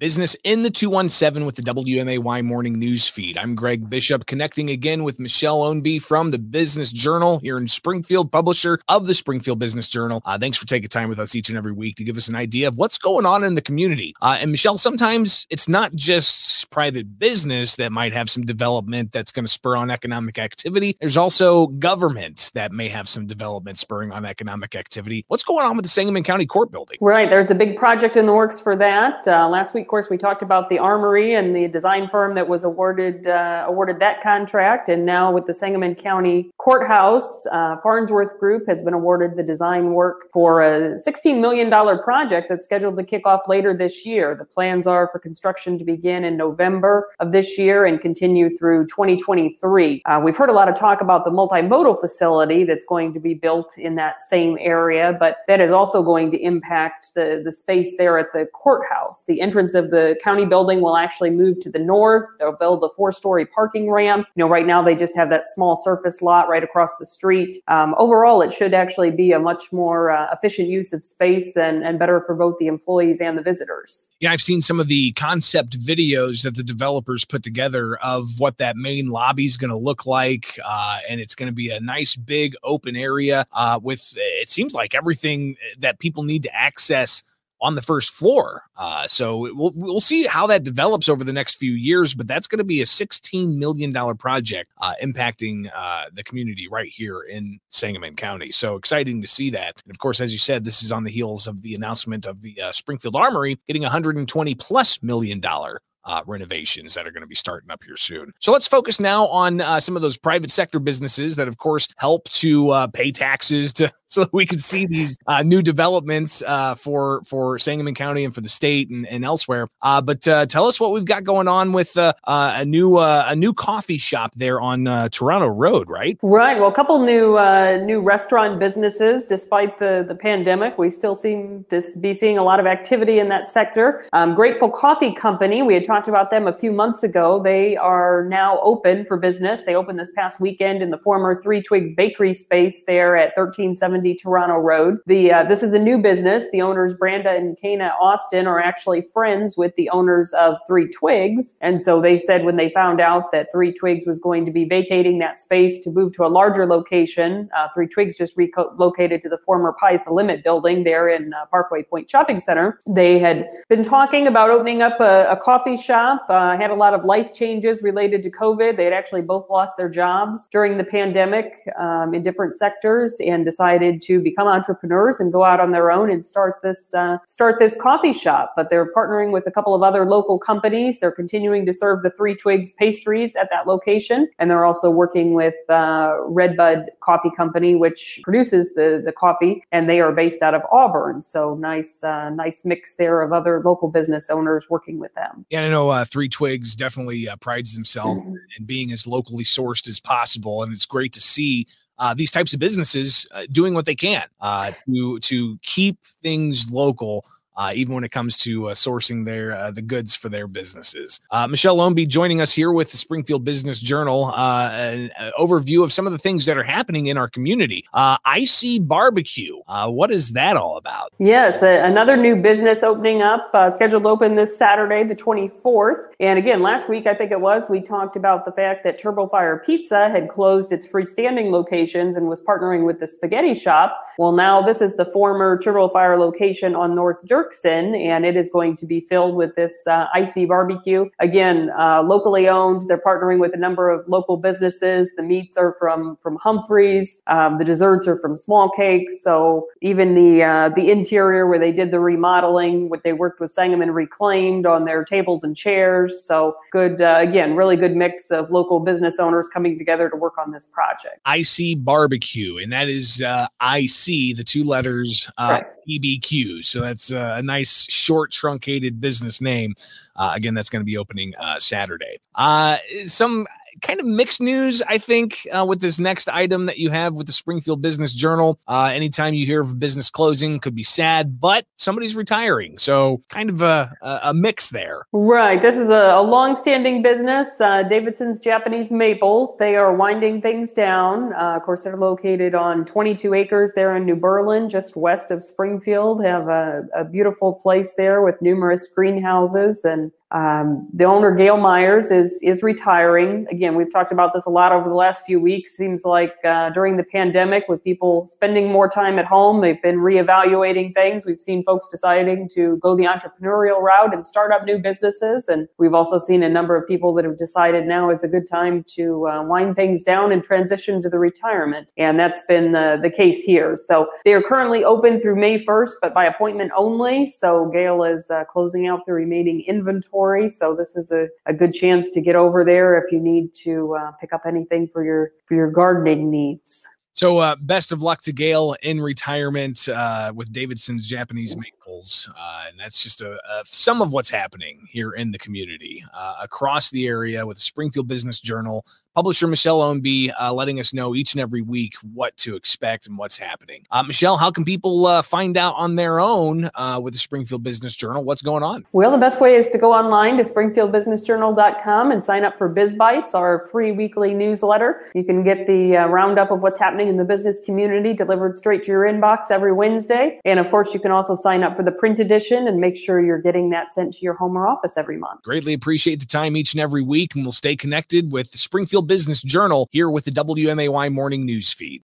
Business in the 217 with the WMAY morning news feed. I'm Greg Bishop, connecting again with Michelle Ownby from the Business Journal here in Springfield, publisher of the Springfield Business Journal. Uh, thanks for taking time with us each and every week to give us an idea of what's going on in the community. Uh, and Michelle, sometimes it's not just private business that might have some development that's going to spur on economic activity. There's also government that may have some development spurring on economic activity. What's going on with the Sangamon County Court building? Right. There's a big project in the works for that. Uh, last week, of course, we talked about the Armory and the design firm that was awarded uh, awarded that contract, and now with the Sangamon County Courthouse, uh, Farnsworth Group has been awarded the design work for a $16 million project that's scheduled to kick off later this year. The plans are for construction to begin in November of this year and continue through 2023. Uh, we've heard a lot of talk about the multimodal facility that's going to be built in that same area, but that is also going to impact the, the space there at the courthouse. The entrance of the county building will actually move to the north. They'll build a four story parking ramp. You know, right now they just have that small surface lot right across the street. Um, overall, it should actually be a much more uh, efficient use of space and, and better for both the employees and the visitors. Yeah, I've seen some of the concept videos that the developers put together of what that main lobby is going to look like. Uh, and it's going to be a nice big open area uh, with, it seems like everything that people need to access on the first floor. Uh, so we'll we'll see how that develops over the next few years, but that's going to be a sixteen million dollar project uh, impacting uh, the community right here in Sangamon County. So exciting to see that. And of course, as you said, this is on the heels of the announcement of the uh, Springfield Armory getting a hundred and twenty plus million dollar uh, renovations that are going to be starting up here soon. So let's focus now on uh, some of those private sector businesses that, of course, help to uh, pay taxes to so we can see these uh, new developments uh, for for Sangamon County and for the state and, and elsewhere. Uh, but uh, tell us what we've got going on with uh, uh, a new a new coffee shop there on Toronto Road, right? Right. Well, a couple new new restaurant businesses. Despite the the pandemic, we still seem to be seeing a lot of activity in that sector. Um, Grateful Coffee Company. We had talked about them a few months ago. They are now open for business. They opened this past weekend in the former Three Twigs Bakery space there at 1370 70 Toronto Road. The uh, this is a new business. The owners Branda and Kana Austin are actually friends with the owners of Three Twigs, and so they said when they found out that Three Twigs was going to be vacating that space to move to a larger location, uh, Three Twigs just relocated to the former Pies the Limit building there in uh, Parkway Point Shopping Center. They had been talking about opening up a, a coffee shop. Uh, had a lot of life changes related to COVID. They had actually both lost their jobs during the pandemic um, in different sectors and decided decided to become entrepreneurs and go out on their own and start this uh, start this coffee shop. But they're partnering with a couple of other local companies. They're continuing to serve the Three Twigs pastries at that location, and they're also working with uh, Redbud Coffee Company, which produces the the coffee, and they are based out of Auburn. So nice uh, nice mix there of other local business owners working with them. Yeah, I know uh, Three Twigs definitely uh, prides themselves mm-hmm. in being as locally sourced as possible, and it's great to see uh, these types of businesses uh, doing what they can uh, to to keep things local uh, even when it comes to uh, sourcing their uh, the goods for their businesses. Uh, Michelle Ownby joining us here with the Springfield Business Journal, uh, an, an, overview of some of the things that are happening in our community. Uh, I-C Barbecue, what is that all about? Yes, another new business opening up, scheduled to open this Saturday, the 24th. And again, last week I think it was, we talked about the fact that Turbo Fire Pizza had closed its freestanding locations and was partnering with the Spaghetti Shop. Well, now this is the former Turbo Fire location on North And it is going to be filled with this uh, I-C barbecue. Again, uh, locally owned. They're partnering with a number of local businesses. The meats are from from Humphreys. Um, the desserts are from Small Cakes. So even the uh, the interior where they did the remodeling, what they worked with Sangamon Reclaimed on their tables and chairs. So good. Uh, again, really good mix of local business owners coming together to work on this project. I-C barbecue, and that is uh, I-C, the two letters uh, BBQ. So that's uh, a nice short truncated business name. Uh, again, that's going to be opening uh, Saturday. Uh, some kind of mixed news, I think, uh, with this next item that you have with the Springfield Business Journal. Uh, anytime you hear of a business closing, could be sad, but somebody's retiring. So kind of a, a, mix there. Right. This is a, a long-standing business. Uh, Davidson's Japanese Maples. They are winding things down. Uh, of course, they're located on 22 acres there in New Berlin, just west of Springfield. Have a, a beautiful place there with numerous greenhouses and um, the owner, Gail Myers, is is retiring. Again, we've talked about this a lot over the last few weeks. Seems like uh, during the pandemic, with people spending more time at home, they've been reevaluating things. We've seen folks deciding to go the entrepreneurial route and start up new businesses, and we've also seen a number of people that have decided now is a good time to uh, wind things down and transition to the retirement. And that's been the the case here. So they are currently open through May 1st, but by appointment only. So Gail is uh, closing out the remaining inventory so this is a, a good chance to get over there if you need to uh, pick up anything for your for your gardening needs. So, uh, best of luck to Gail in retirement uh, with Davidson's Japanese Uh, and that's just a, a, some of what's happening here in the community uh, across the area with the Springfield Business Journal. Publisher Michelle Ownby uh, letting us know each and every week what to expect and what's happening. Uh, Michelle, how can people find out on their own with the Springfield Business Journal what's going on? Well, the best way is to go online to springfieldbusinessjournal.com and sign up for Biz Bites, our free weekly newsletter. You can get the roundup of what's happening in the business community delivered straight to your inbox every Wednesday. And of course, you can also sign for the print edition and make sure you're getting that sent to your home or office every month. Greatly appreciate the time each and every week, and we'll stay connected with the Springfield Business Journal here with the WMAY Morning News Feed.